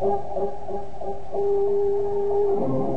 Thank you.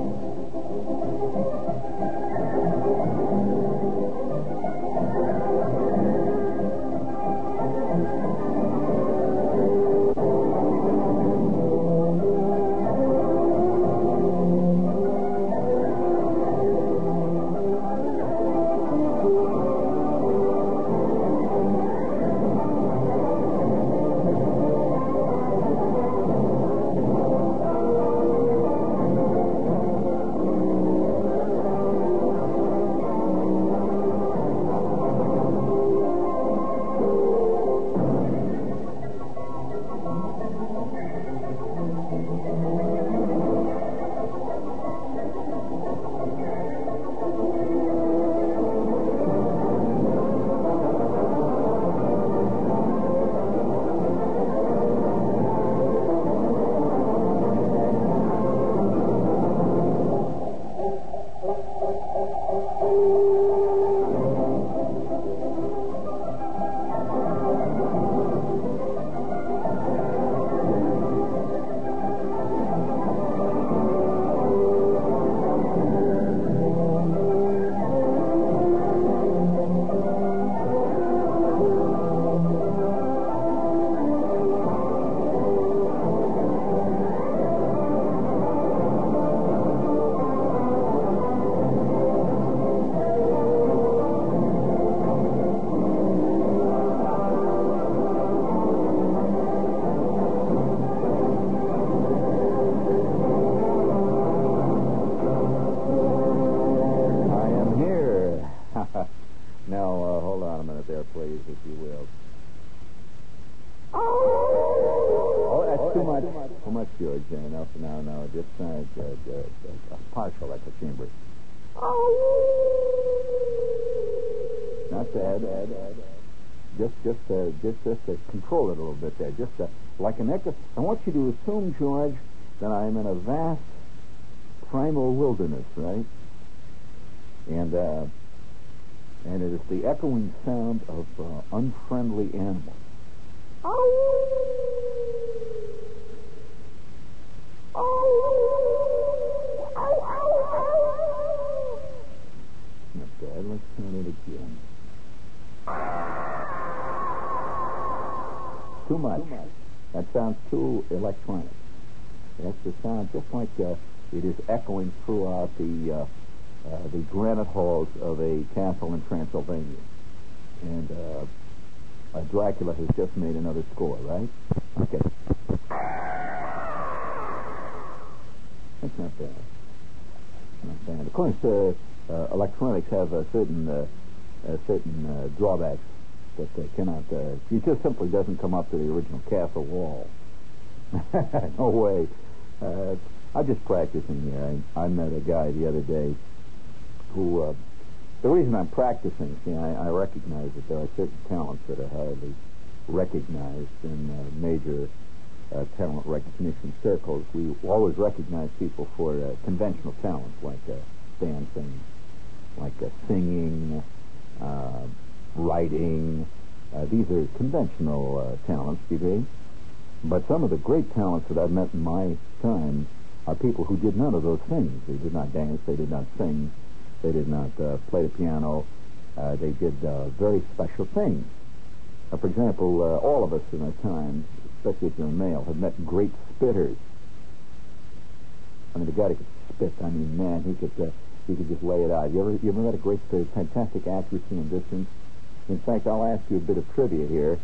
Just uh, like an echo. I want you to assume, George, that I'm in a vast primal wilderness, right? and uh, and it is the echoing sound of uh, unfriendly animals. Not bad. Let's turn it again. Too much. That sounds too electronic. That's the sound just like uh, it is echoing throughout the uh, uh, the granite halls of a castle in Transylvania. And uh, Dracula has just made another score, right? Okay. That's not bad. Not bad. Of course, uh, uh, electronics have a certain certain drawbacks that uh, cannot. Uh, just simply doesn't come up to the original castle wall. no way. Uh, I'm just practicing here. I, I met a guy the other day who. Uh, the reason I'm practicing, see, I, I recognize that there are certain talents that are hardly recognized in uh, major uh, talent recognition circles. We always recognize people for uh, conventional talents like uh, dancing, like uh, singing, uh, writing. Uh, these are conventional uh, talents, you see. But some of the great talents that I've met in my time are people who did none of those things. They did not dance, they did not sing, they did not uh, play the piano. Uh, they did uh, very special things. Uh, for example, all of us in our time, especially if you're a male, have met great spitters. I mean, the guy that could spit, I mean, man, he could he could just lay it out. You ever you ever met a great spitter? Fantastic accuracy and distance. In fact, I'll ask you a bit of trivia here,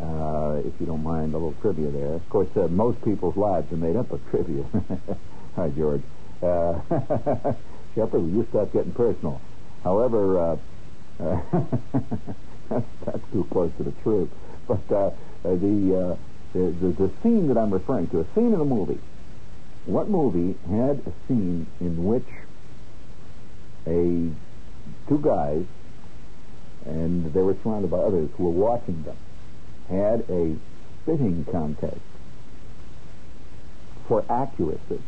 uh, if you don't mind a little trivia there. Of course, uh, most people's lives are made up of trivia. Hi, George. Uh, Shepard, you start getting personal. However, uh, uh, that's, that's too close to the truth. But uh, the, the, the the scene that I'm referring to, a scene in a movie. What movie had a scene in which a two guys, and they were surrounded by others who were watching them, had a spitting contest for accuracy.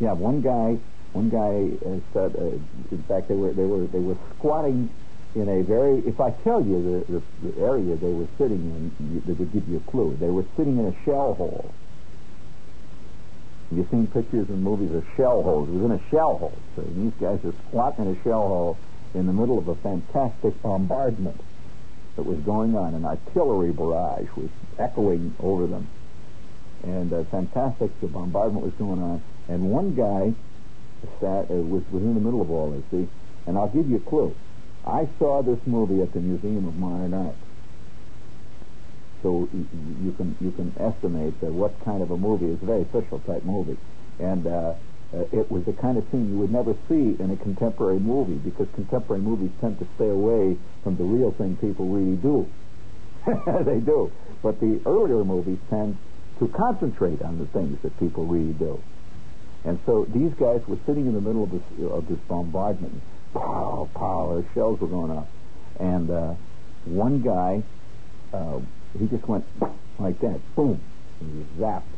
Yeah, one guy, one guy uh, said, uh, in fact, they were they were they were squatting in a very. If I tell you the, the, the area they were sitting in, that would give you a clue. They were sitting in a shell hole. You've you seen pictures in movies of shell holes? It was in a shell hole. So these guys are squatting in a shell hole in the middle of a fantastic bombardment that was going on. An artillery barrage was echoing over them. And a fantastic bombardment was going on. And one guy sat, uh, was, was in the middle of all this, see? And I'll give you a clue. I saw this movie at the Museum of Modern Art. So you, you can you can estimate that what kind of a movie is a very official type movie, and uh, uh, it was the kind of thing you would never see in a contemporary movie because contemporary movies tend to stay away from the real thing people really do. they do, but the earlier movies tend to concentrate on the things that people really do. And so these guys were sitting in the middle of this of this bombardment. Pow, pow, shells were going off, and uh, one guy. Uh, he just went like that, boom, and he zapped.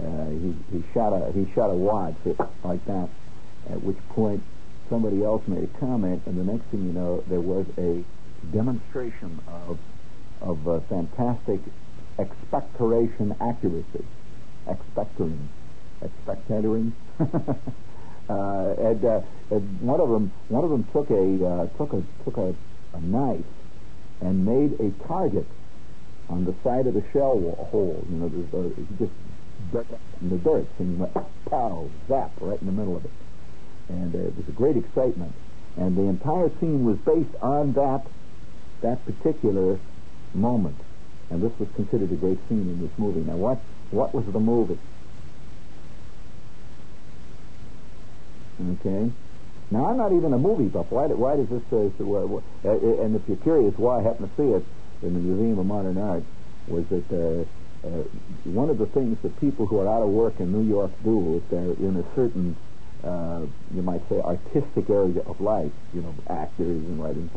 Uh, he, he shot a he shot a wad like that. At which point, somebody else made a comment, and the next thing you know, there was a demonstration of of uh, fantastic expectoration accuracy, expectoring, expectoring. uh, and, uh, and one of them one of them took a uh, took a took a, a knife and made a target on the side of the shell hole. You know, a, just in the dirt, and went pow, zap, right in the middle of it. And uh, it was a great excitement. And the entire scene was based on that that particular moment. And this was considered a great scene in this movie. Now, what what was the movie? Okay. Now, I'm not even a movie buff. Why, why does this say? Uh, uh, and if you're curious why I happen to see it, in the Museum of Modern Art was that uh, uh, one of the things that people who are out of work in New York do if they're in a certain, uh, you might say, artistic area of life, you know, actors and writing,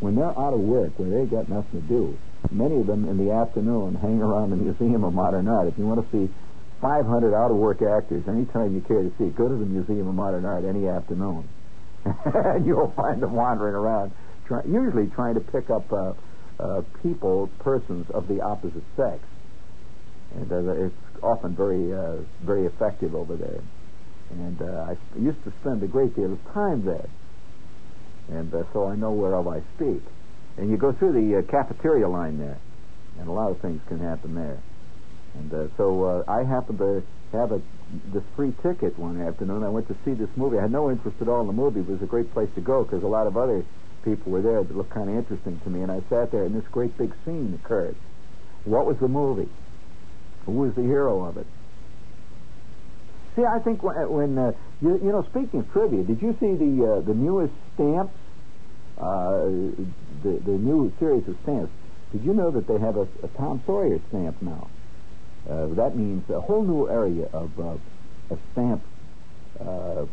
when they're out of work, where they got nothing to do, many of them in the afternoon hang around the Museum of Modern Art. If you want to see 500 out-of-work actors, anytime you care to see, go to the Museum of Modern Art any afternoon, and you'll find them wandering around, try, usually trying to pick up uh, uh, people, persons of the opposite sex. And uh, it's often very, uh, very effective over there. And uh, I used to spend a great deal of time there. And uh, so I know whereof I speak. And you go through the uh, cafeteria line there, and a lot of things can happen there. And uh, so uh, I happened to have a this free ticket one afternoon. I went to see this movie. I had no interest at all in the movie. It was a great place to go because a lot of other people were there that looked kind of interesting to me, and I sat there, and this great big scene occurred. What was the movie? Who was the hero of it? See, I think when, when uh, you, you know, speaking of trivia, did you see the uh, the newest stamps? Uh, the the new series of stamps. Did you know that they have a, a Tom Sawyer stamp now? Uh, that means a whole new area of, uh, of stamp uh,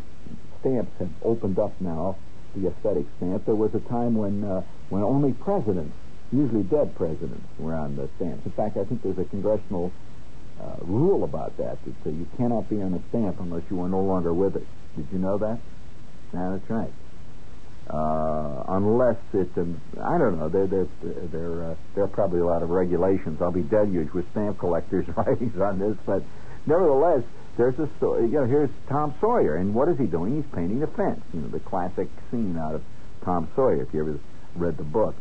stamps have opened up now the aesthetic stamp. There was a time when uh, when only presidents, usually dead presidents, were on the stamps. In fact, I think there's a congressional uh, rule about that that uh, you cannot be on a stamp unless you are no longer with us. Did you know that? Yeah, that's right. Uh, unless it's an, I don't know. There, there, there, uh, there are probably a lot of regulations. I'll be deluged with stamp collectors' writings on this, but nevertheless, there's a story. You know, here's Tom Sawyer, and what is he doing? He's painting a fence. You know, the classic scene out of Tom Sawyer. If you ever read the book,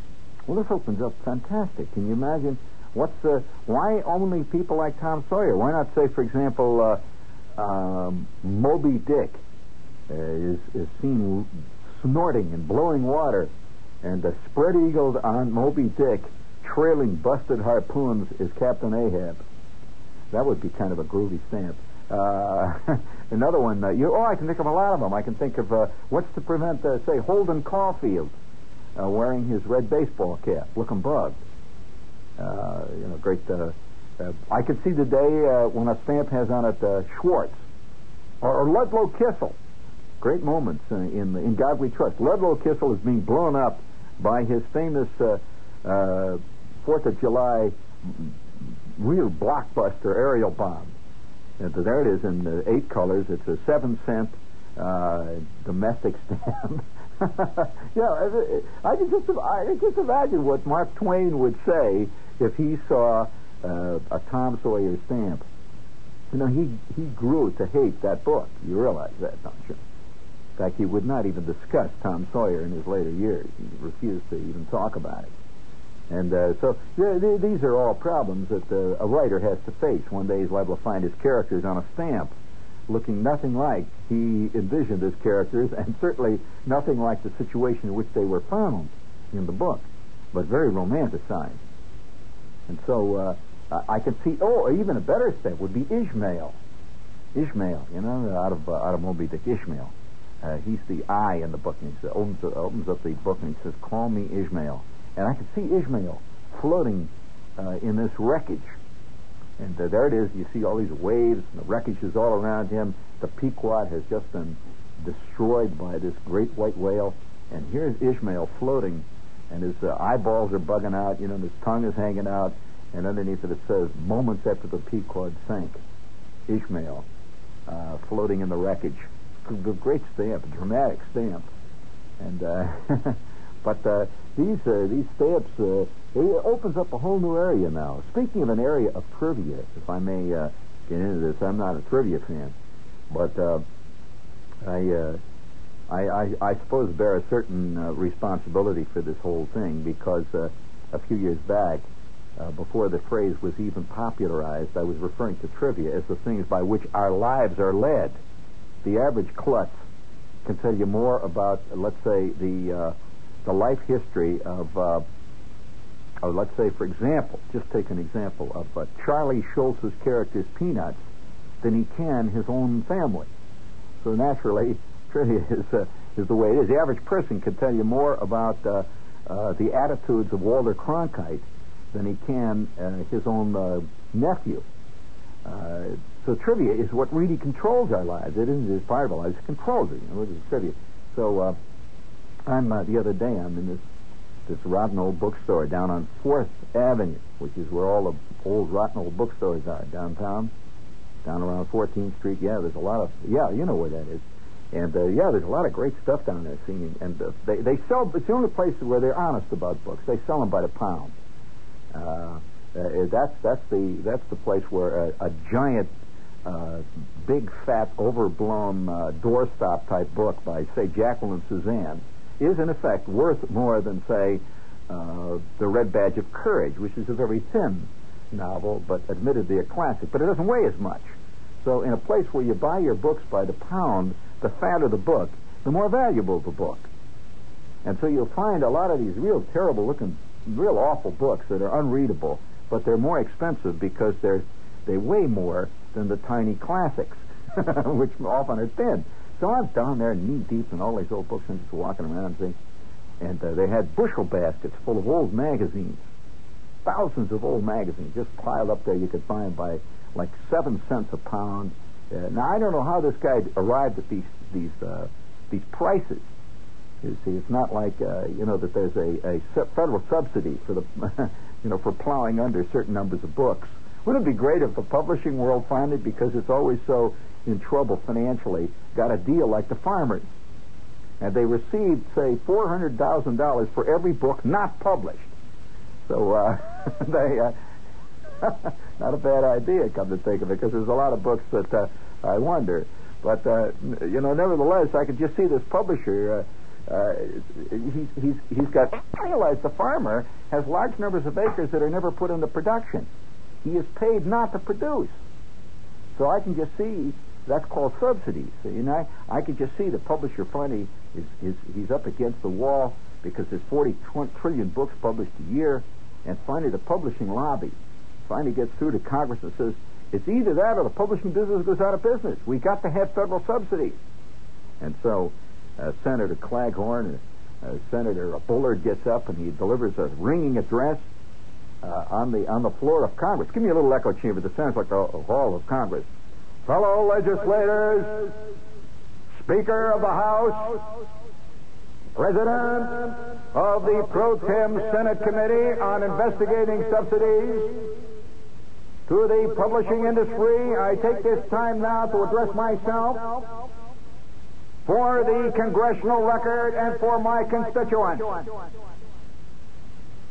well, this opens up fantastic. Can you imagine? What's the why only people like Tom Sawyer? Why not say, for example, uh, um, Moby Dick uh, is is seen snorting and blowing water, and the spread eagled on Moby Dick, trailing busted harpoons, is Captain Ahab. That would be kind of a groovy stamp. Uh, another one. Uh, you, oh, I can think of a lot of them. I can think of uh, what's to prevent, uh, say, Holden Caulfield uh, wearing his red baseball cap, looking bugged. Uh, you know, great. Uh, uh, I could see the day uh, when a stamp has on it uh, Schwartz or, or Ludlow Kissel. Great moments uh, in in God We Trust. Ludlow Kissel is being blown up by his famous Fourth of July real blockbuster aerial bomb. And there it is in eight colors. It's a seven cent domestic stamp. yeah, I can just I can just imagine what Mark Twain would say if he saw uh, a Tom Sawyer stamp. You know, he he grew to hate that book. You realize that, don't you? In fact, he would not even discuss Tom Sawyer in his later years. He refused to even talk about it. And uh, so th- these are all problems that uh, a writer has to face. One day he's liable to find his characters on a stamp looking nothing like he envisioned his characters, and certainly nothing like the situation in which they were found in the book, but very romanticized. And so uh, I can see, oh, even a better step would be Ishmael. Ishmael, you know, out of uh, out of Moby Dick, Ishmael. Uh, he's the I in the book, and he opens, opens up the book and he says, "Call me Ishmael." And I can see Ishmael floating uh, in this wreckage and there it is. You see all these waves, and the wreckage is all around him. The Pequod has just been destroyed by this great white whale. And here's Ishmael floating, and his uh, eyeballs are bugging out, you know, and his tongue is hanging out. And underneath it, it says, moments after the Pequod sank, Ishmael uh, floating in the wreckage. A great stamp, dramatic stamp. And, uh, but uh, these, uh, these stamps uh, it opens up a whole new area now. Speaking of an area of trivia, if I may uh, get into this, I'm not a trivia fan, but uh, I, uh, I, I, I suppose bear a certain uh, responsibility for this whole thing because uh, a few years back, uh, before the phrase was even popularized, I was referring to trivia as the things by which our lives are led. The average klutz can tell you more about, let's say, the uh, the life history of uh, or let's say, for example, just take an example of uh, Charlie Schulz's character's Peanuts than he can his own family. So naturally, trivia is, uh, is the way it is. The average person can tell you more about uh, uh, the attitudes of Walter Cronkite than he can uh, his own uh, nephew. so trivia is what really controls our lives. It isn't just part of our lives; it controls it. You know, it's trivia. So I'm the other day I'm in this this rotten old bookstore down on Fourth Avenue, which is where all the old rotten old bookstores are downtown, down around 14th Street. Yeah, there's a lot of yeah, you know where that is. And uh, yeah, there's a lot of great stuff down there. Seeing and uh, they they sell. It's the only place where they're honest about books. They sell them by the pound. Uh, uh that's that's the that's the place where a, a giant, uh, big fat overblown uh, doorstop type book by say Jacqueline Susann is in effect worth more than, say, The Red Badge of Courage, which is a very thin novel, but admittedly a classic. But it doesn't weigh as much. So, in a place where you buy your books by the pound, the fatter the book, the more valuable the book. And so you'll find a lot of these real terrible looking, real awful books that are unreadable, but they're more expensive because they're, they weigh more than the tiny classics, which often are thin. So I was down there knee deep in all these old books and just walking around, see. And uh, they had bushel baskets full of old magazines, thousands of old magazines just piled up there. You could find by like seven cents a pound. Uh, now I don't know how this guy arrived at these these uh, these prices. You see, it's not like uh, you know that there's a, a federal subsidy for the you know for plowing under certain numbers of books. Wouldn't it be great if the publishing world finally, because it's always so in trouble financially, got a deal like the farmers. And they received, say, $400,000 for every book not published. So uh, they, uh, not a bad idea, come to think of it, because there's a lot of books that uh, I wonder. But, uh, you know, nevertheless, I could just see this publisher. Uh, uh, he's, he's, he's got, I realize the farmer has large numbers of acres that are never put into production. He is paid not to produce. So I can just see that's called subsidies. You know, I, I could just see the publisher finally is, is he's up against the wall because there's 40 trillion books published a year, and finally the publishing lobby finally gets through to Congress and says it's either that or the publishing business goes out of business. We got to have federal subsidies, and so uh, Senator Claghorn, uh, Senator Bullard gets up and he delivers a ringing address, uh, on the on the floor of Congress. Give me a little echo chamber that sounds like the hall of Congress. Fellow legislators, Speaker of the House, President of the Pro Tem Senate Committee on Investigating Subsidies, to the publishing industry, I take this time now to address myself for the congressional record and for my constituents.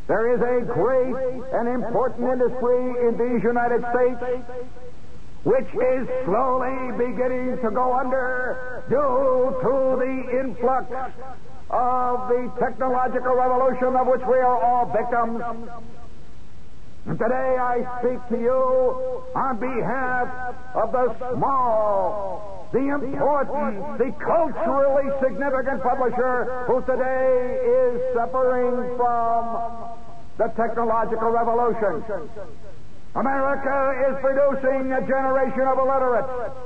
There is a great and important industry in these United States which is slowly beginning to go under due to the influx of the technological revolution of which we are all victims. And today I speak to you on behalf of the small, the important, the culturally significant publisher who today is suffering from the technological revolution. America is producing a generation of illiterates.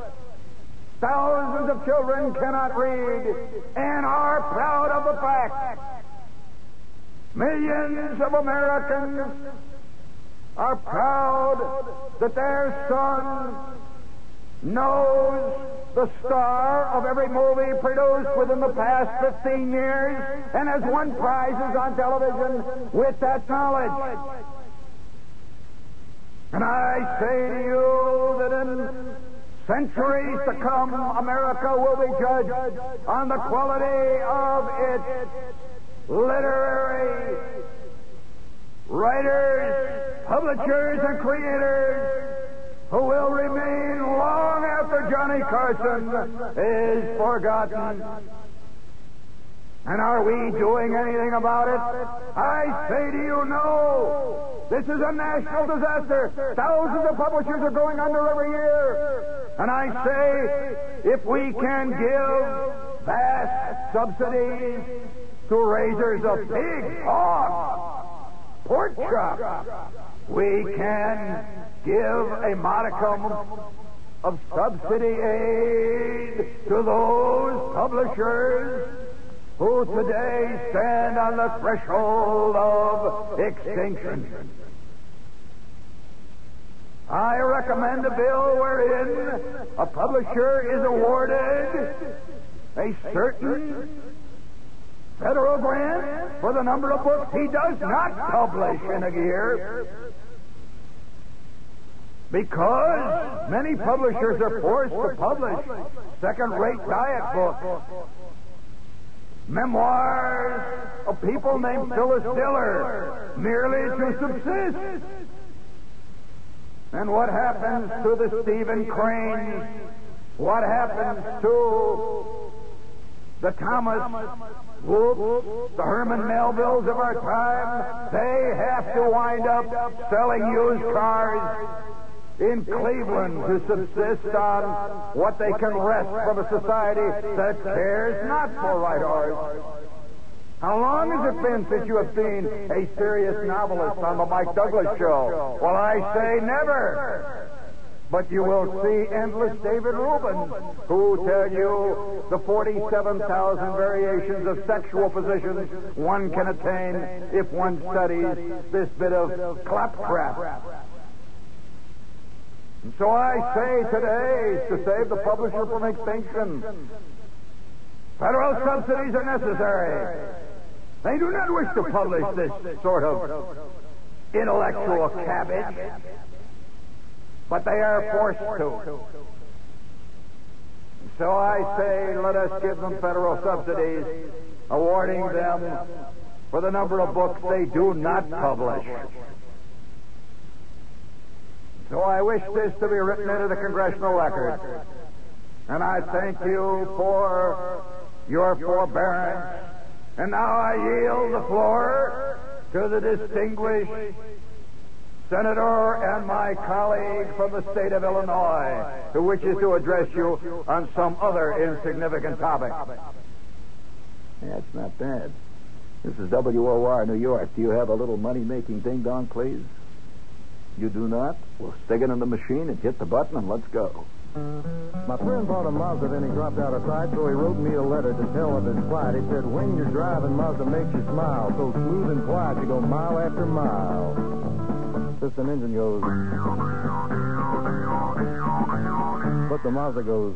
Thousands of children cannot read and are proud of the fact. Millions of Americans are proud that their son knows the star of every movie produced within the past 15 years and has won prizes on television with that knowledge. And I say to you that in centuries to come, America will be judged on the quality of its literary writers, publishers, and creators who will remain long after Johnny Carson is forgotten. And are we doing anything about it? I say to you, no. This is a national disaster. Thousands of publishers are going under every year. And I say, if we can give vast subsidies to raisers of pig, hog, pork chop, we can give a modicum of subsidy aid to those publishers who today stand on the threshold of extinction. I recommend a bill wherein a publisher is awarded a certain federal grant for the number of books he does not publish in a year. Because many publishers are forced to publish second rate diet books memoirs of people named Phyllis Diller merely to subsist. And what happens to the Stephen Crane? What happens to the Thomas the Herman Melvilles of our time? They have to wind up selling used cars in Cleveland to subsist on what they can wrest from a society that cares not for right arts. How long has it been since you have seen a serious novelist on the Mike Douglas show? Well, I say never. But you will see endless David Reuben, who tell you the 47,000 variations of sexual positions one can attain if one studies this bit of claptrap. And so I say today, to save the publisher from extinction, federal subsidies are necessary. They do not wish to publish this sort of intellectual cabbage, but they are forced to. So I say, let us give them federal subsidies, awarding them for the number of books they do not publish. So I wish this to be written into the congressional record. And I thank you for your forbearance. And now I yield the floor to the distinguished senator and my colleague from the state of Illinois who wishes to address you on some other insignificant topic. That's not bad. This is WOR New York. Do you have a little money making ding dong, please? You do not? Well, stick it in the machine and hit the button and let's go. My friend bought a Mazda, then he dropped out of sight, so he wrote me a letter to tell of his plight. He said, when you're driving, Mazda makes you smile. So smooth and quiet, you go mile after mile. Piston engine goes. But the Mazda goes.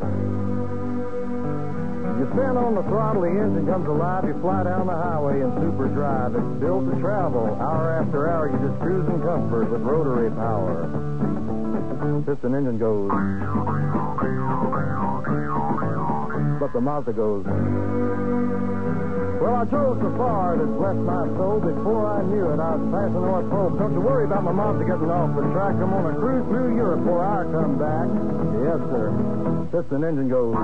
You stand on the throttle, the engine comes alive, you fly down the highway in super drive. It's built to travel. Hour after hour, you just cruise in comfort with rotary power. Piston engine goes. But the Mazda goes. Well, I drove so far that blessed my soul. Before I knew it, I was passing North Pole. Don't you worry about my Mazda getting off the track. I'm on a cruise through Europe before I come back. Yes, sir. Piston engine goes.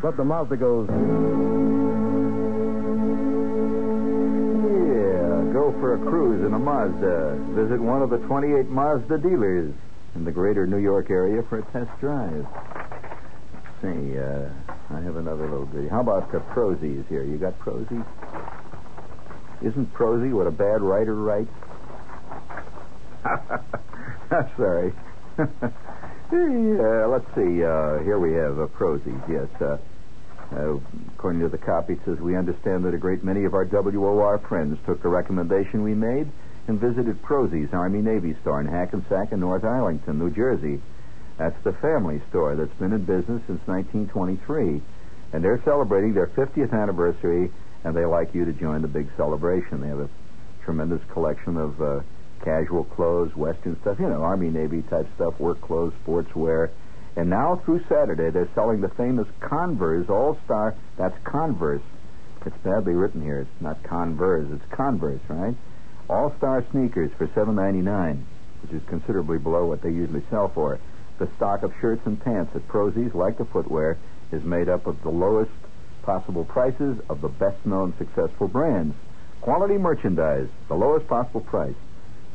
But the Mazda goes. Yeah, go for a cruise in a Mazda. Visit one of the 28 Mazda dealers in the greater New York area for a test drive. See, uh, I have another little goodie. How about the Prozis here? You got Prozis? Isn't Prosy what a bad writer writes? Sorry. yeah, let's see. Uh, here we have uh, Prozis, yes. Uh, uh, according to the copy, it says, We understand that a great many of our WOR friends took the recommendation we made and visited Prozis Army Navy store in Hackensack and North Arlington, New Jersey. That's the family store that's been in business since 1923. And they're celebrating their 50th anniversary, and they like you to join the big celebration. They have a tremendous collection of uh, casual clothes, Western stuff, you know, Army, Navy type stuff, work clothes, sportswear. And now through Saturday, they're selling the famous Converse All Star. That's Converse. It's badly written here. It's not Converse. It's Converse, right? All Star sneakers for seven ninety nine, which is considerably below what they usually sell for. The stock of shirts and pants at Prozis, like the footwear, is made up of the lowest possible prices of the best known successful brands. Quality merchandise, the lowest possible price.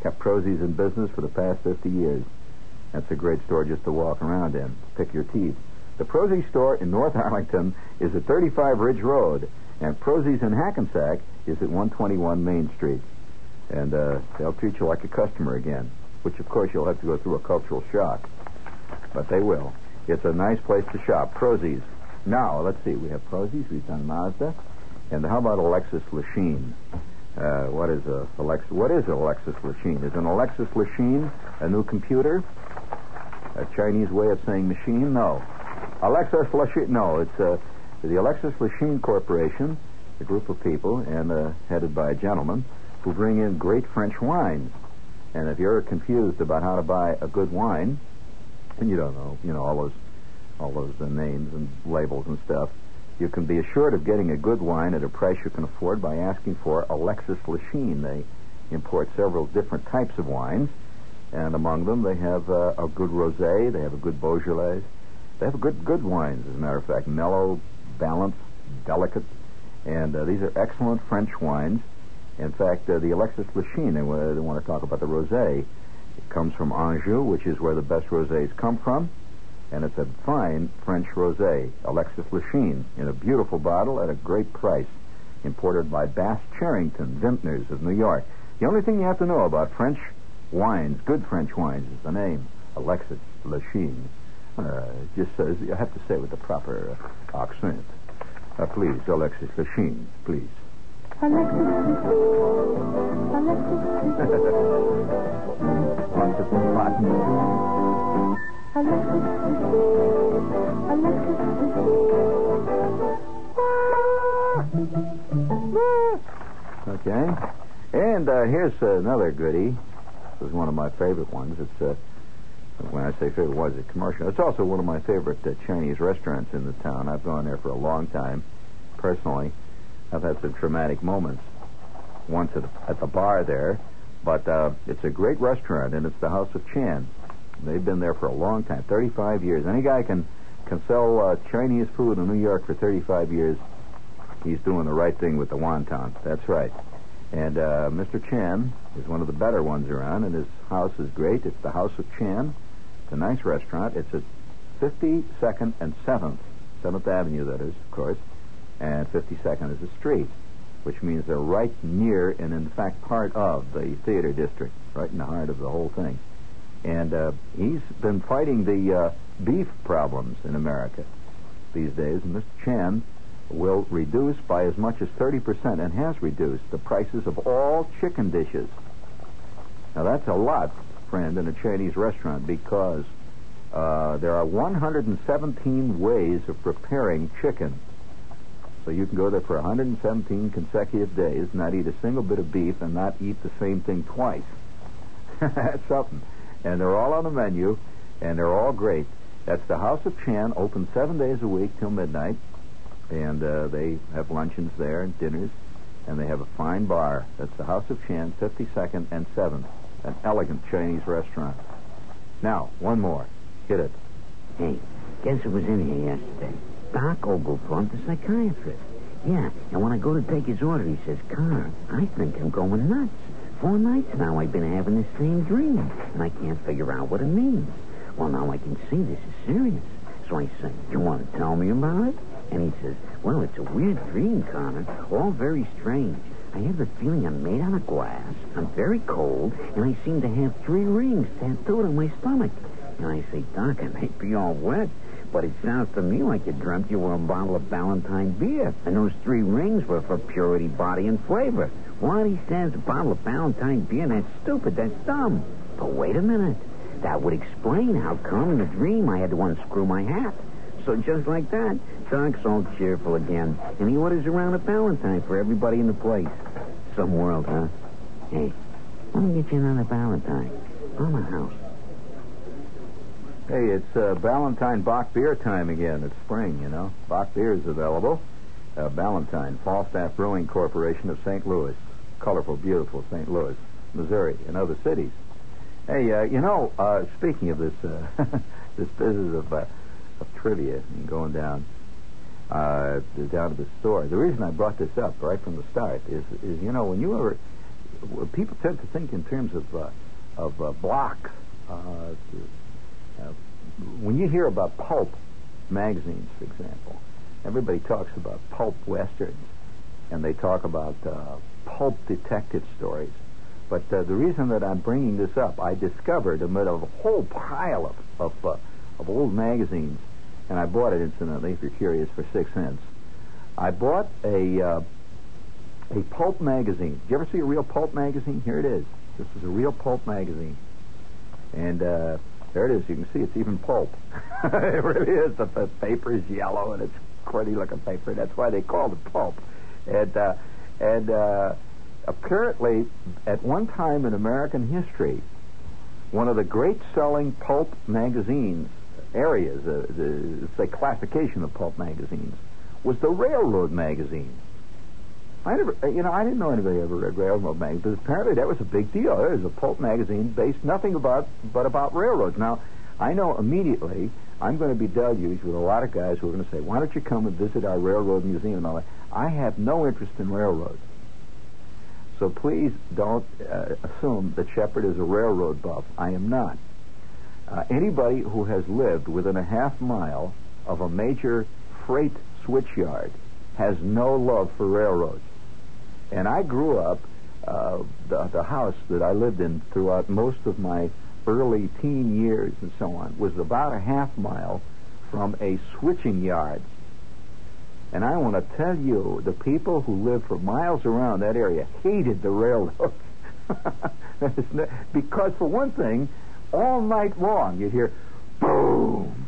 Kept Prozis in business for the past 50 years. That's a great store just to walk around in, pick your teeth. The Prozis store in North Arlington is at 35 Ridge Road, and Prozis in Hackensack is at 121 Main Street. And uh, they'll treat you like a customer again, which of course you'll have to go through a cultural shock. But they will. It's a nice place to shop. Prozis. Now, let's see. We have Prozis. We've done Mazda. And how about Alexis Lichine? Uh, what is a, a Lex- What is a Lexus Lichine? Is an Alexis Lichine a new computer? A Chinese way of saying machine? No. Alexis Lichine? No, it's uh, the Alexis Lichine Corporation, a group of people, and uh, headed by a gentleman, who bring in great French wines. And if you're confused about how to buy a good wine, and you don't know, you know all those, all those uh, names and labels and stuff, you can be assured of getting a good wine at a price you can afford by asking for Alexis Lichine. They import several different types of wines, and among them they have uh, a good rosé, they have a good Beaujolais, they have good good wines, as a matter of fact, mellow, balanced, delicate, and uh, these are excellent French wines. In fact, uh, the Alexis Lichine, they want to talk about the rosé. Comes from Anjou, which is where the best rosés come from, and it's a fine French rosé, Alexis Lichine, in a beautiful bottle at a great price, imported by Bass Charrington Vintners of New York. The only thing you have to know about French wines, good French wines, is the name, Alexis Lichine. Uh, just says, you have to say it with the proper uh, accent. Uh, please, Alexis Lichine, please. Alexis Alexis Lots of cotton. Alexis Alexis. Okay. And uh, here's another goodie. This is one of my favorite ones. It's uh, when I say favorite ones, it's commercial. It's also one of my favorite uh, Chinese restaurants in the town. I've gone there for a long time, personally. I've had some traumatic moments. Once at, at the bar there, but uh, it's a great restaurant, and it's the House of Chan. They've been there for a long time, 35 years. Any guy can can sell uh, Chinese food in New York for 35 years. He's doing the right thing with the wonton. That's right. And uh, Mr. Chan is one of the better ones around, and his house is great. It's the House of Chan. It's a nice restaurant. It's at 52nd and 7th, 7th Avenue, that is, of course, and 52nd is a street, which means they're right near and, in fact, part of the theater district, right in the heart of the whole thing. And uh, he's been fighting the uh, beef problems in America these days. And Mr. Chan will reduce by as much as 30% and has reduced the prices of all chicken dishes. Now, that's a lot, friend, in a Chinese restaurant because uh, there are 117 ways of preparing chicken. So you can go there for 117 consecutive days, not eat a single bit of beef, and not eat the same thing twice. That's something. And they're all on the menu, and they're all great. That's the House of Chan, open seven days a week till midnight, and uh, they have luncheons there and dinners, and they have a fine bar. That's the House of Chan, 52nd and 7th, an elegant Chinese restaurant. Now, one more. Hit it. Hey, guess who was in here yesterday? Doc Oglethorpe, the psychiatrist. Yeah, and when I go to take his order, he says, Connor, I think I'm going nuts. Four nights now I've been having this same dream, and I can't figure out what it means. Well, now I can see this is serious. So I say, you want to tell me about it? And he says, well, it's a weird dream, Connor. All very strange. I have the feeling I'm made out of glass. I'm very cold, and I seem to have three rings tattooed on my stomach. And I say, Doc, I may be all wet, but it sounds to me like you dreamt you were a bottle of Ballantine beer, and those three rings were for purity, body, and flavor. What he says, a bottle of Ballantine beer, that's stupid, that's dumb. But wait a minute. That would explain how come in the dream I had to unscrew my hat. So just like that, Doc's all cheerful again, and he orders around a Ballantine for everybody in the place. Some world, huh? Hey, let me get you another Ballantine. On the house. Hey, it's uh, Ballantine Bock beer time again. It's spring, you know. Bach beer is available. Uh, Ballantine, Falstaff Brewing Corporation of St. Louis. Colorful, beautiful St. Louis, Missouri, and other cities. Hey, uh, you know, uh, speaking of this uh, this business of, uh, of trivia and going down uh, down to the store, the reason I brought this up right from the start is, is you know, when you ever people tend to think in terms of of blocks. Uh, when you hear about pulp magazines, for example, everybody talks about pulp westerns, and they talk about uh, pulp detective stories. But uh, the reason that I'm bringing this up, I discovered amid a whole pile of of, uh, of old magazines, and I bought it incidentally, if you're curious, for six cents. I bought a uh, a pulp magazine. Did you ever see a real pulp magazine? Here it is. This is a real pulp magazine, and uh, there it is. You can see it's even pulp. it really is. The, the paper is yellow and it's cruddy looking paper. That's why they call it pulp. And uh, and uh, apparently, at one time in American history, one of the great selling pulp magazines areas, uh, the say classification of pulp magazines, was the Railroad magazine. I never, uh, you know, I didn't know anybody ever read Railroad magazine, but apparently that was a big deal. It was a pulp magazine based nothing about but about railroads. Now, I know immediately I'm going to be deluged with a lot of guys who are going to say, "Why don't you come and visit our railroad museum?" And all that. I have no interest in railroads, so please don't uh, assume that Shepard is a railroad buff. I am not. Uh, anybody who has lived within a half mile of a major freight switchyard has no love for railroads. And I grew up, uh, the, the house that I lived in throughout most of my early teen years and so on was about a half mile from a switching yard. And I want to tell you, the people who lived for miles around that area hated the railroads. because, for one thing, all night long you'd hear boom,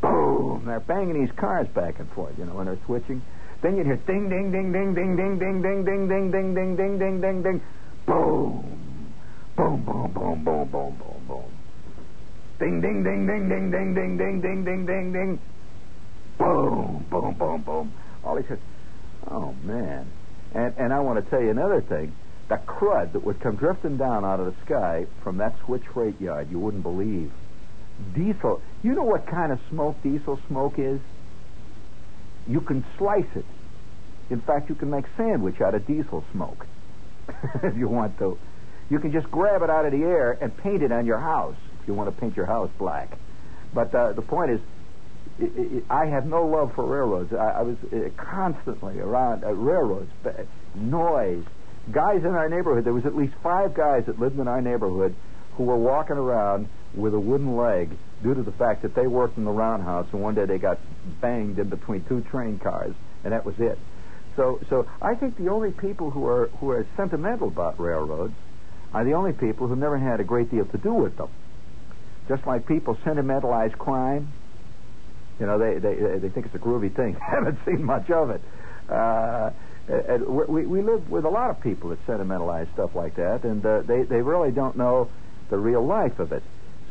boom. They're banging these cars back and forth, you know, when they're switching. Then you'd hear ding, ding, ding, ding, ding, ding, ding, ding, ding, ding, ding, ding, ding, ding, ding, ding, boom, boom, boom, boom, boom, boom, boom, boom. Ding, ding, ding, ding, ding, ding, ding, ding, ding, ding, ding, ding. Boom, boom, boom, boom. All he said, oh man. And and I want to tell you another thing. The crud that would come drifting down out of the sky from that switch freight yard, you wouldn't believe. Diesel. You know what kind of smoke diesel smoke is? You can slice it. In fact, you can make sandwich out of diesel smoke if you want to. You can just grab it out of the air and paint it on your house if you want to paint your house black. But uh, the point is, I have no love for railroads. I, I was uh, constantly around uh, railroads, noise. Guys in our neighborhood, there was at least five guys that lived in our neighborhood who were walking around with a wooden leg due to the fact that they worked in the roundhouse and one day they got banged in between two train cars and that was it. So, so I think the only people who are who are sentimental about railroads are the only people who never had a great deal to do with them. Just like people sentimentalize crime, you know, they they they think it's a groovy thing. haven't seen much of it. Uh, we we live with a lot of people that sentimentalize stuff like that, and uh, they they really don't know the real life of it.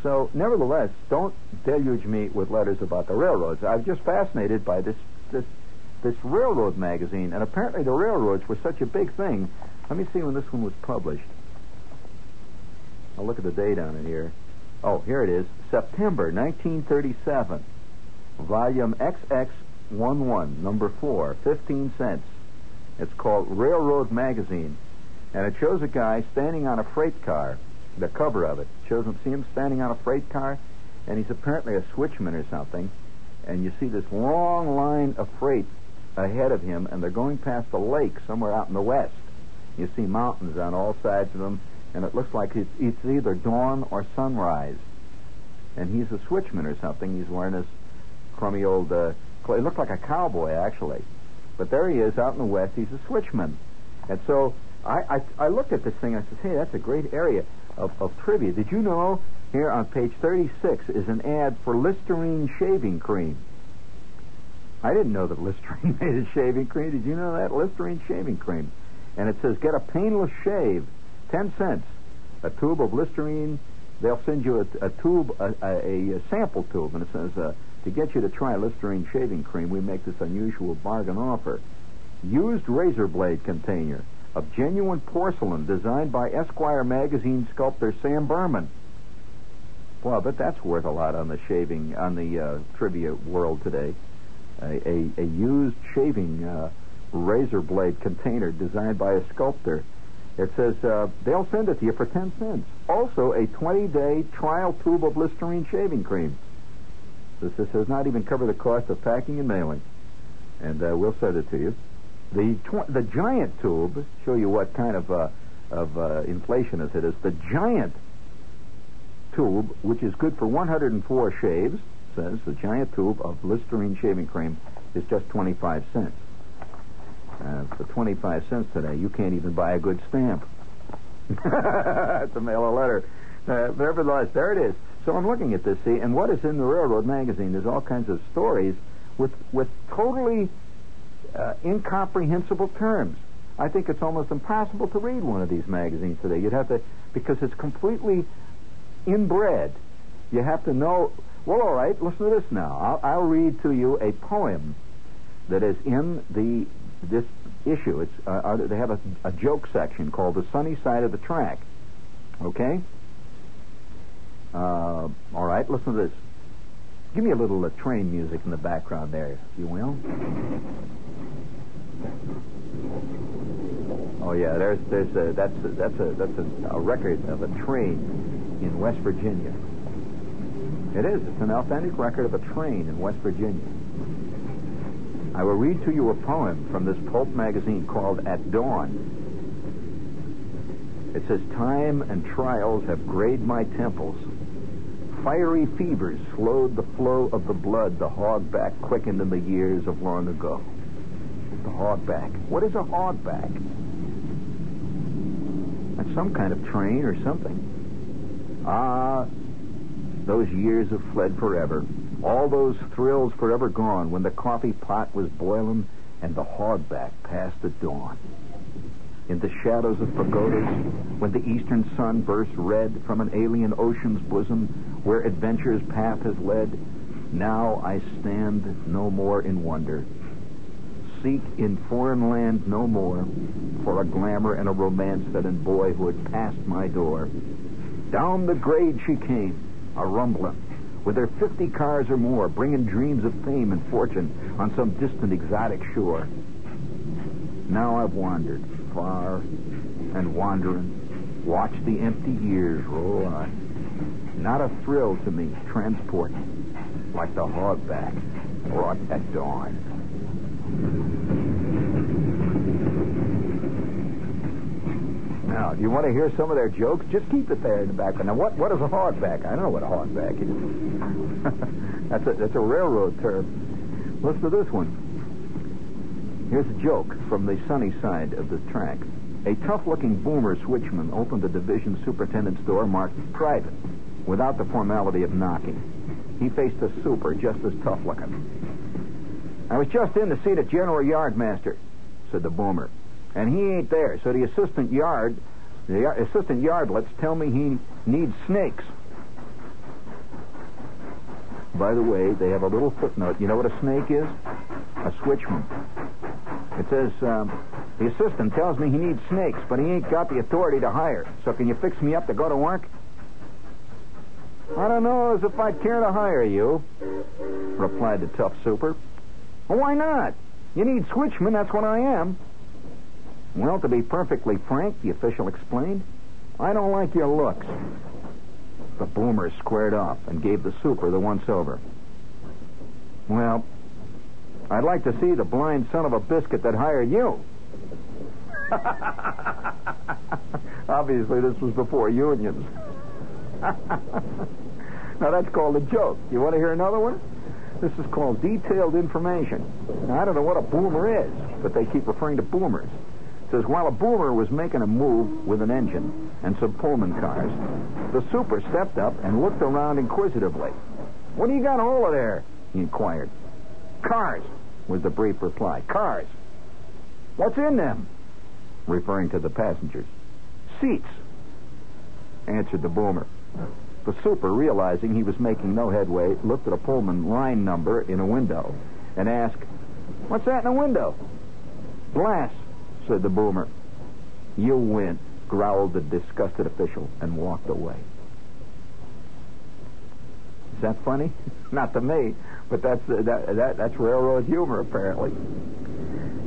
So, nevertheless, don't deluge me with letters about the railroads. I'm just fascinated by this this this railroad magazine, and apparently the railroads were such a big thing. Let me see when this one was published. I'll look at the date on it here. Oh, here it is, September 1937, volume XX11, number four, 15 cents. It's called Railroad Magazine, and it shows a guy standing on a freight car. The cover of it shows him, see him standing on a freight car, and he's apparently a switchman or something. And you see this long line of freight ahead of him, and they're going past a lake somewhere out in the west. You see mountains on all sides of them, and it looks like it's, it's either dawn or sunrise. And he's a switchman or something. He's wearing this crummy old. Uh, it looked like a cowboy actually, but there he is out in the west. He's a switchman, and so I, I, I looked at this thing. and I said, "Hey, that's a great area of, of trivia. Did you know here on page 36 is an ad for Listerine shaving cream?" I didn't know that Listerine made a shaving cream. Did you know that? Listerine shaving cream. And it says, get a painless shave, 10 cents. A tube of Listerine. They'll send you a, a tube, a, a, a, sample tube, and it says, uh, to get you to try Listerine shaving cream, we make this unusual bargain offer. Used razor blade container of genuine porcelain designed by Esquire magazine sculptor Sam Berman. Well, but that's worth a lot on the shaving, on the uh, trivia world today a, a, a used shaving uh, razor blade container designed by a sculptor. It says uh, they'll send it to you for 10 cents. Also, a 20 day trial tube of Listerine shaving cream. This, this does not even cover the cost of packing and mailing. And uh, we'll send it to you. The tw- the giant tube, show you what kind of, uh, of uh, inflation it is. The giant tube, which is good for 104 shaves, says the giant tube of Listerine shaving cream is just 25 cents. Uh, for 25 cents today, you can't even buy a good stamp to mail a letter. Uh, nevertheless, there it is. So I'm looking at this, see, and what is in the Railroad magazine? There's all kinds of stories with with totally uh, incomprehensible terms. I think it's almost impossible to read one of these magazines today. You'd have to because it's completely inbred. You have to know well, all right. Listen to this now. I'll, I'll read to you a poem that is in the this issue. It's uh, uh, they have a, a joke section called "The Sunny Side of the Track." Okay. Uh, all right. Listen to this. Give me a little uh, train music in the background there, if you will. Oh yeah, there's there's a, that's a, that's a that's a, a record of a train in West Virginia. It is. It's an authentic record of a train in West Virginia. I will read to you a poem from this pulp magazine called At Dawn. It says, Time and trials have grayed my temples. Fiery fevers slowed the flow of the blood the hogback quickened in the years of long ago. The hogback. What is a hogback? That's some kind of train or something. Ah, those years have fled forever. All those thrills forever gone when the coffee pot was boiling and the hogback passed at dawn. In the shadows of pagodas, when the eastern sun bursts red from an alien ocean's bosom where adventure's path has led, now I stand no more in wonder. Seek in foreign land no more for a glamour and a romance that in boyhood passed my door. Down the grade she came, a rumbling, with their 50 cars or more, bringing dreams of fame and fortune on some distant exotic shore. Now I've wandered far and wandering, watched the empty years roll on. Not a thrill to me, transport, like the hogback brought at dawn. Now, do you want to hear some of their jokes? Just keep it there in the background. Now, what, what is a hogback? I don't know what a hogback is. that's, a, that's a railroad term. Listen to this one. Here's a joke from the sunny side of the track. A tough-looking boomer switchman opened the division superintendent's door marked private without the formality of knocking. He faced a super just as tough-looking. I was just in to see the general yardmaster, said the boomer, and he ain't there, so the assistant yard, the assistant yardlets tell me he needs snakes. By the way, they have a little footnote. You know what a snake is? A switchman. It says, um, the assistant tells me he needs snakes, but he ain't got the authority to hire. So can you fix me up to go to work? I don't know as if I'd care to hire you, replied the tough super. Well, why not? You need switchmen, that's what I am. Well, to be perfectly frank, the official explained, I don't like your looks. The boomer squared off and gave the super the once over. Well, I'd like to see the blind son of a biscuit that hired you. Obviously, this was before unions. now, that's called a joke. You want to hear another one? This is called detailed information. Now, I don't know what a boomer is, but they keep referring to boomers. It says, while a boomer was making a move with an engine and some Pullman cars, the super stepped up and looked around inquisitively. What do you got hold of there? He inquired. Cars, was the brief reply. Cars. What's in them? Referring to the passengers. Seats, answered the boomer. The super, realizing he was making no headway, looked at a Pullman line number in a window and asked, What's that in the window? Glass, said the boomer. You win, growled the disgusted official and walked away. Is that funny? Not to me, but that's uh, that, that that's railroad humor apparently.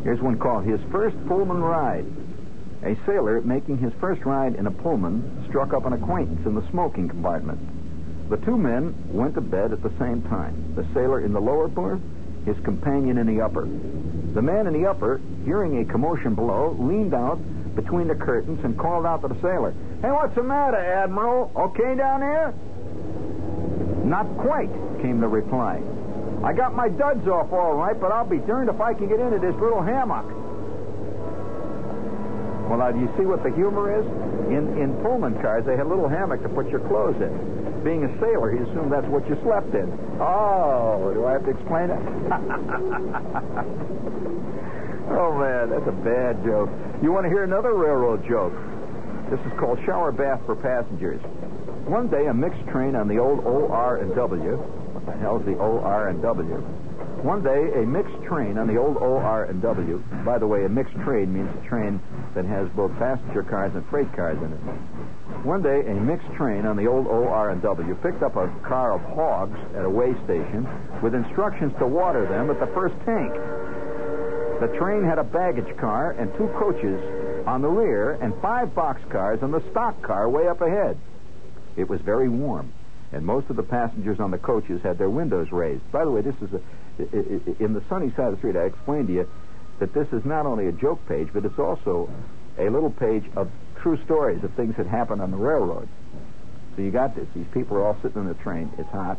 Here's one called "His First Pullman Ride." A sailor making his first ride in a Pullman struck up an acquaintance in the smoking compartment. The two men went to bed at the same time. The sailor in the lower berth, his companion in the upper. The man in the upper, hearing a commotion below, leaned out between the curtains and called out to the sailor, "Hey, what's the matter, Admiral? Okay down there?" Not quite, came the reply. I got my duds off all right, but I'll be darned if I can get into this little hammock. Well, now, do you see what the humor is? In, in Pullman cars, they had a little hammock to put your clothes in. Being a sailor, he assumed that's what you slept in. Oh, do I have to explain it? oh, man, that's a bad joke. You want to hear another railroad joke? This is called shower bath for passengers. One day, a mixed train on the old OR and W. What the hell's the OR and W? One day, a mixed train on the old OR and W. By the way, a mixed train means a train that has both passenger cars and freight cars in it. One day, a mixed train on the old OR and W picked up a car of hogs at a way station with instructions to water them at the first tank. The train had a baggage car and two coaches on the rear and five boxcars on the stock car way up ahead. It was very warm, and most of the passengers on the coaches had their windows raised. By the way, this is a in the sunny side of the street. I explained to you that this is not only a joke page, but it's also a little page of true stories of things that happened on the railroad. So you got this. These people are all sitting in the train. It's hot,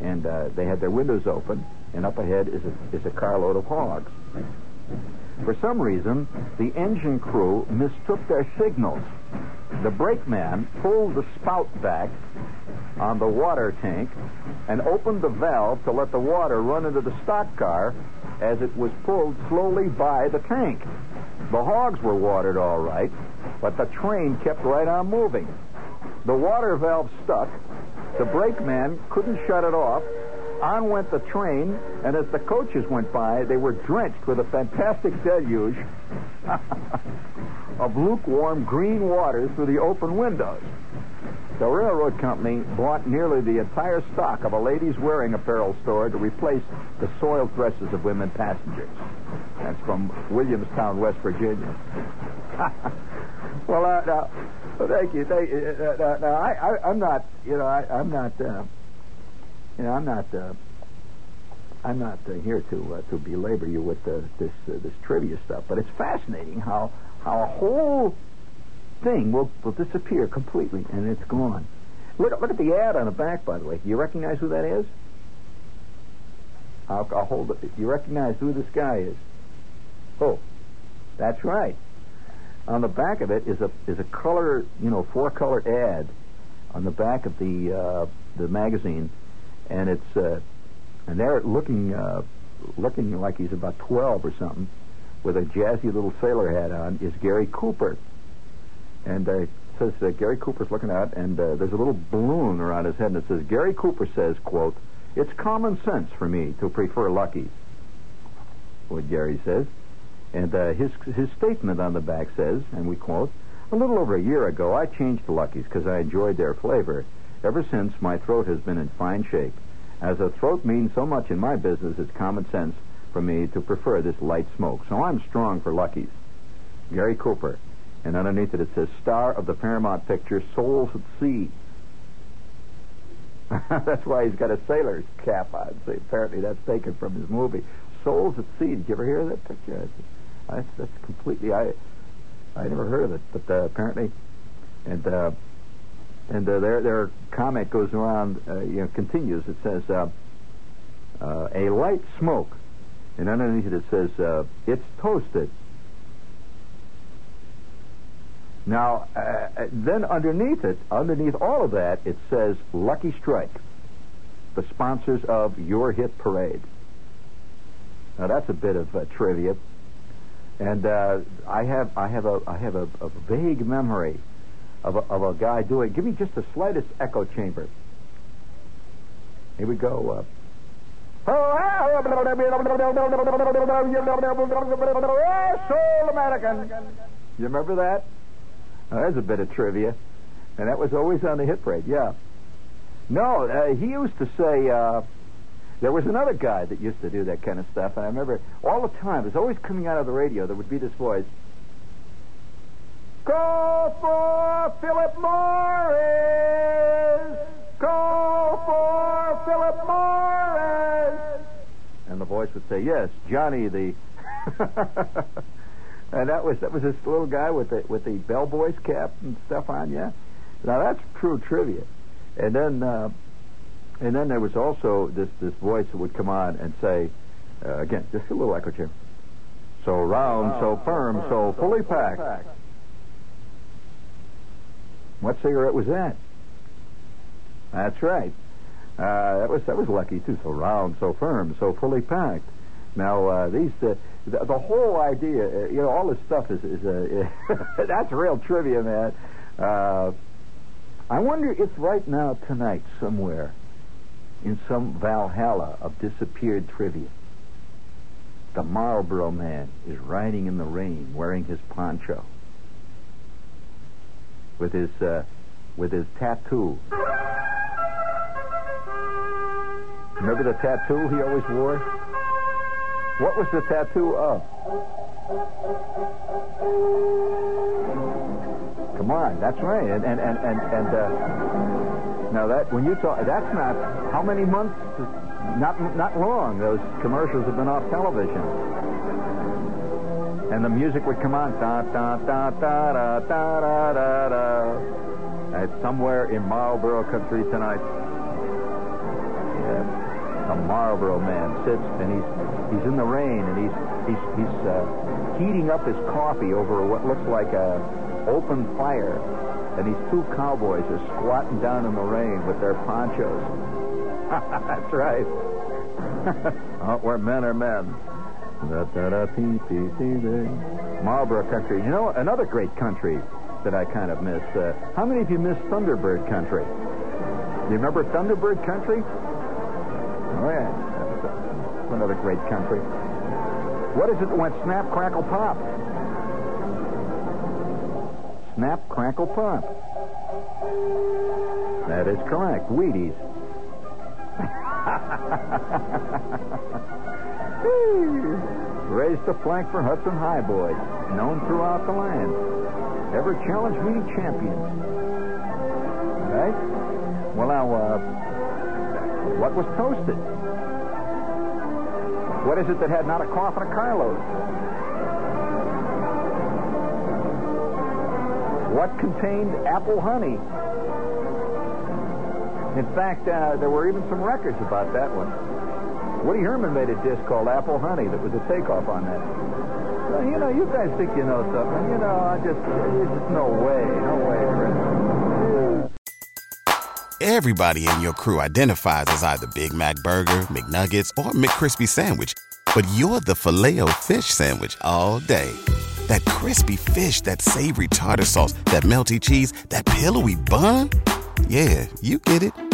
and uh, they had their windows open, and up ahead is a, is a carload of hogs. For some reason, the engine crew mistook their signals. The brakeman pulled the spout back on the water tank and opened the valve to let the water run into the stock car as it was pulled slowly by the tank. The hogs were watered all right, but the train kept right on moving. The water valve stuck. The brakeman couldn't shut it off. On went the train, and as the coaches went by, they were drenched with a fantastic deluge of lukewarm green water through the open windows. The railroad company bought nearly the entire stock of a ladies' wearing apparel store to replace the soiled dresses of women passengers. That's from Williamstown, West Virginia. well, uh, now, thank you. Thank you. Uh, uh, now, I, I'm not, you know, I, I'm not, uh, you know, I'm not, uh, I'm not uh, here to uh, to belabor you with uh, this uh, this trivia stuff, but it's fascinating how how a whole thing will, will disappear completely, and it's gone. Look, look at the ad on the back, by the way. You recognize who that is? I'll, I'll hold it. You recognize who this guy is? Oh, that's right. On the back of it is a is a color, you know, four color ad on the back of the uh, the magazine, and it's uh, and they're looking uh, looking like he's about twelve or something, with a jazzy little sailor hat on. Is Gary Cooper, and uh, says uh, Gary Cooper's looking out, and uh, there's a little balloon around his head, and it says Gary Cooper says, "quote It's common sense for me to prefer Lucky's." What Gary says. And uh, his his statement on the back says, and we quote, "A little over a year ago, I changed to Lucky's because I enjoyed their flavor. Ever since, my throat has been in fine shape. As a throat means so much in my business, it's common sense for me to prefer this light smoke. So I'm strong for Lucky's." Gary Cooper, and underneath it it says, "Star of the Paramount picture Souls at Sea." that's why he's got a sailor's cap on. So apparently that's taken from his movie. Souls at Sea. Did you ever hear of that picture? That's, that's completely. I I never heard of it, but uh, apparently, and uh, and uh, their their comment goes around. Uh, you know, continues. It says uh, uh, a light smoke, and underneath it it says uh, it's toasted. Now, uh, then underneath it, underneath all of that, it says Lucky Strike, the sponsors of your hit parade. Now that's a bit of trivia, and I have I have a I have a, a vague memory of a, of a guy doing. Give me just the slightest echo chamber. Here we go. Uh, Sold American. You remember that? There's a bit of trivia, and that was always on the hit parade. Yeah. No, uh, he used to say. Uh, there was another guy that used to do that kind of stuff, and I remember all the time, it was always coming out of the radio, there would be this voice. Go for Philip Morris! Go for Philip Morris! And the voice would say, yes, Johnny the... and that was that was this little guy with the with the bellboy's cap and stuff on, yeah? Now that's true trivia. And then... Uh, and then there was also this, this voice that would come on and say, uh, again, just a little echo chamber. So round, so firm, so fully packed. What cigarette was that? That's right. Uh, that was that was lucky too. So round, so firm, so fully packed. Now uh, these uh, the, the whole idea, uh, you know, all this stuff is is uh, that's real trivia, man. Uh, I wonder if right now tonight somewhere in some Valhalla of disappeared trivia. The Marlboro man is riding in the rain wearing his poncho with his uh, with his tattoo. Remember the tattoo he always wore? What was the tattoo of? Come on, that's right. And and and and, and uh, now that when you talk, that's not how many months? Not not long. Those commercials have been off television, and the music would come on. Da da da da da da da da da. It's somewhere in Marlboro country tonight. Yeah. The Marlboro man sits and he's he's in the rain and he's he's he's uh, heating up his coffee over what looks like a open fire and these two cowboys are squatting down in the rain with their ponchos. That's right. oh, where men are men. Marlboro country. You know, another great country that I kind of miss. Uh, how many of you miss Thunderbird country? You remember Thunderbird country? Oh, yeah. That's another great country. What is it that went snap, crackle, pop? Snap, crackle, pop. That is correct. Wheaties. Raised the flag for Hudson High boys, known throughout the land. Ever challenge meeting champions. Right? Well, now, uh, what was toasted? What is it that had not a cough and a carload? what contained apple honey. In fact, uh, there were even some records about that one. Woody Herman made a disc called Apple Honey that was a takeoff on that. You know, you guys think you know something. You know, I just, there's just no way, no way. Everybody in your crew identifies as either Big Mac Burger, McNuggets, or McCrispy Sandwich. But you're the filet fish Sandwich all day. That crispy fish, that savory tartar sauce, that melty cheese, that pillowy bun. Yeah, you get it.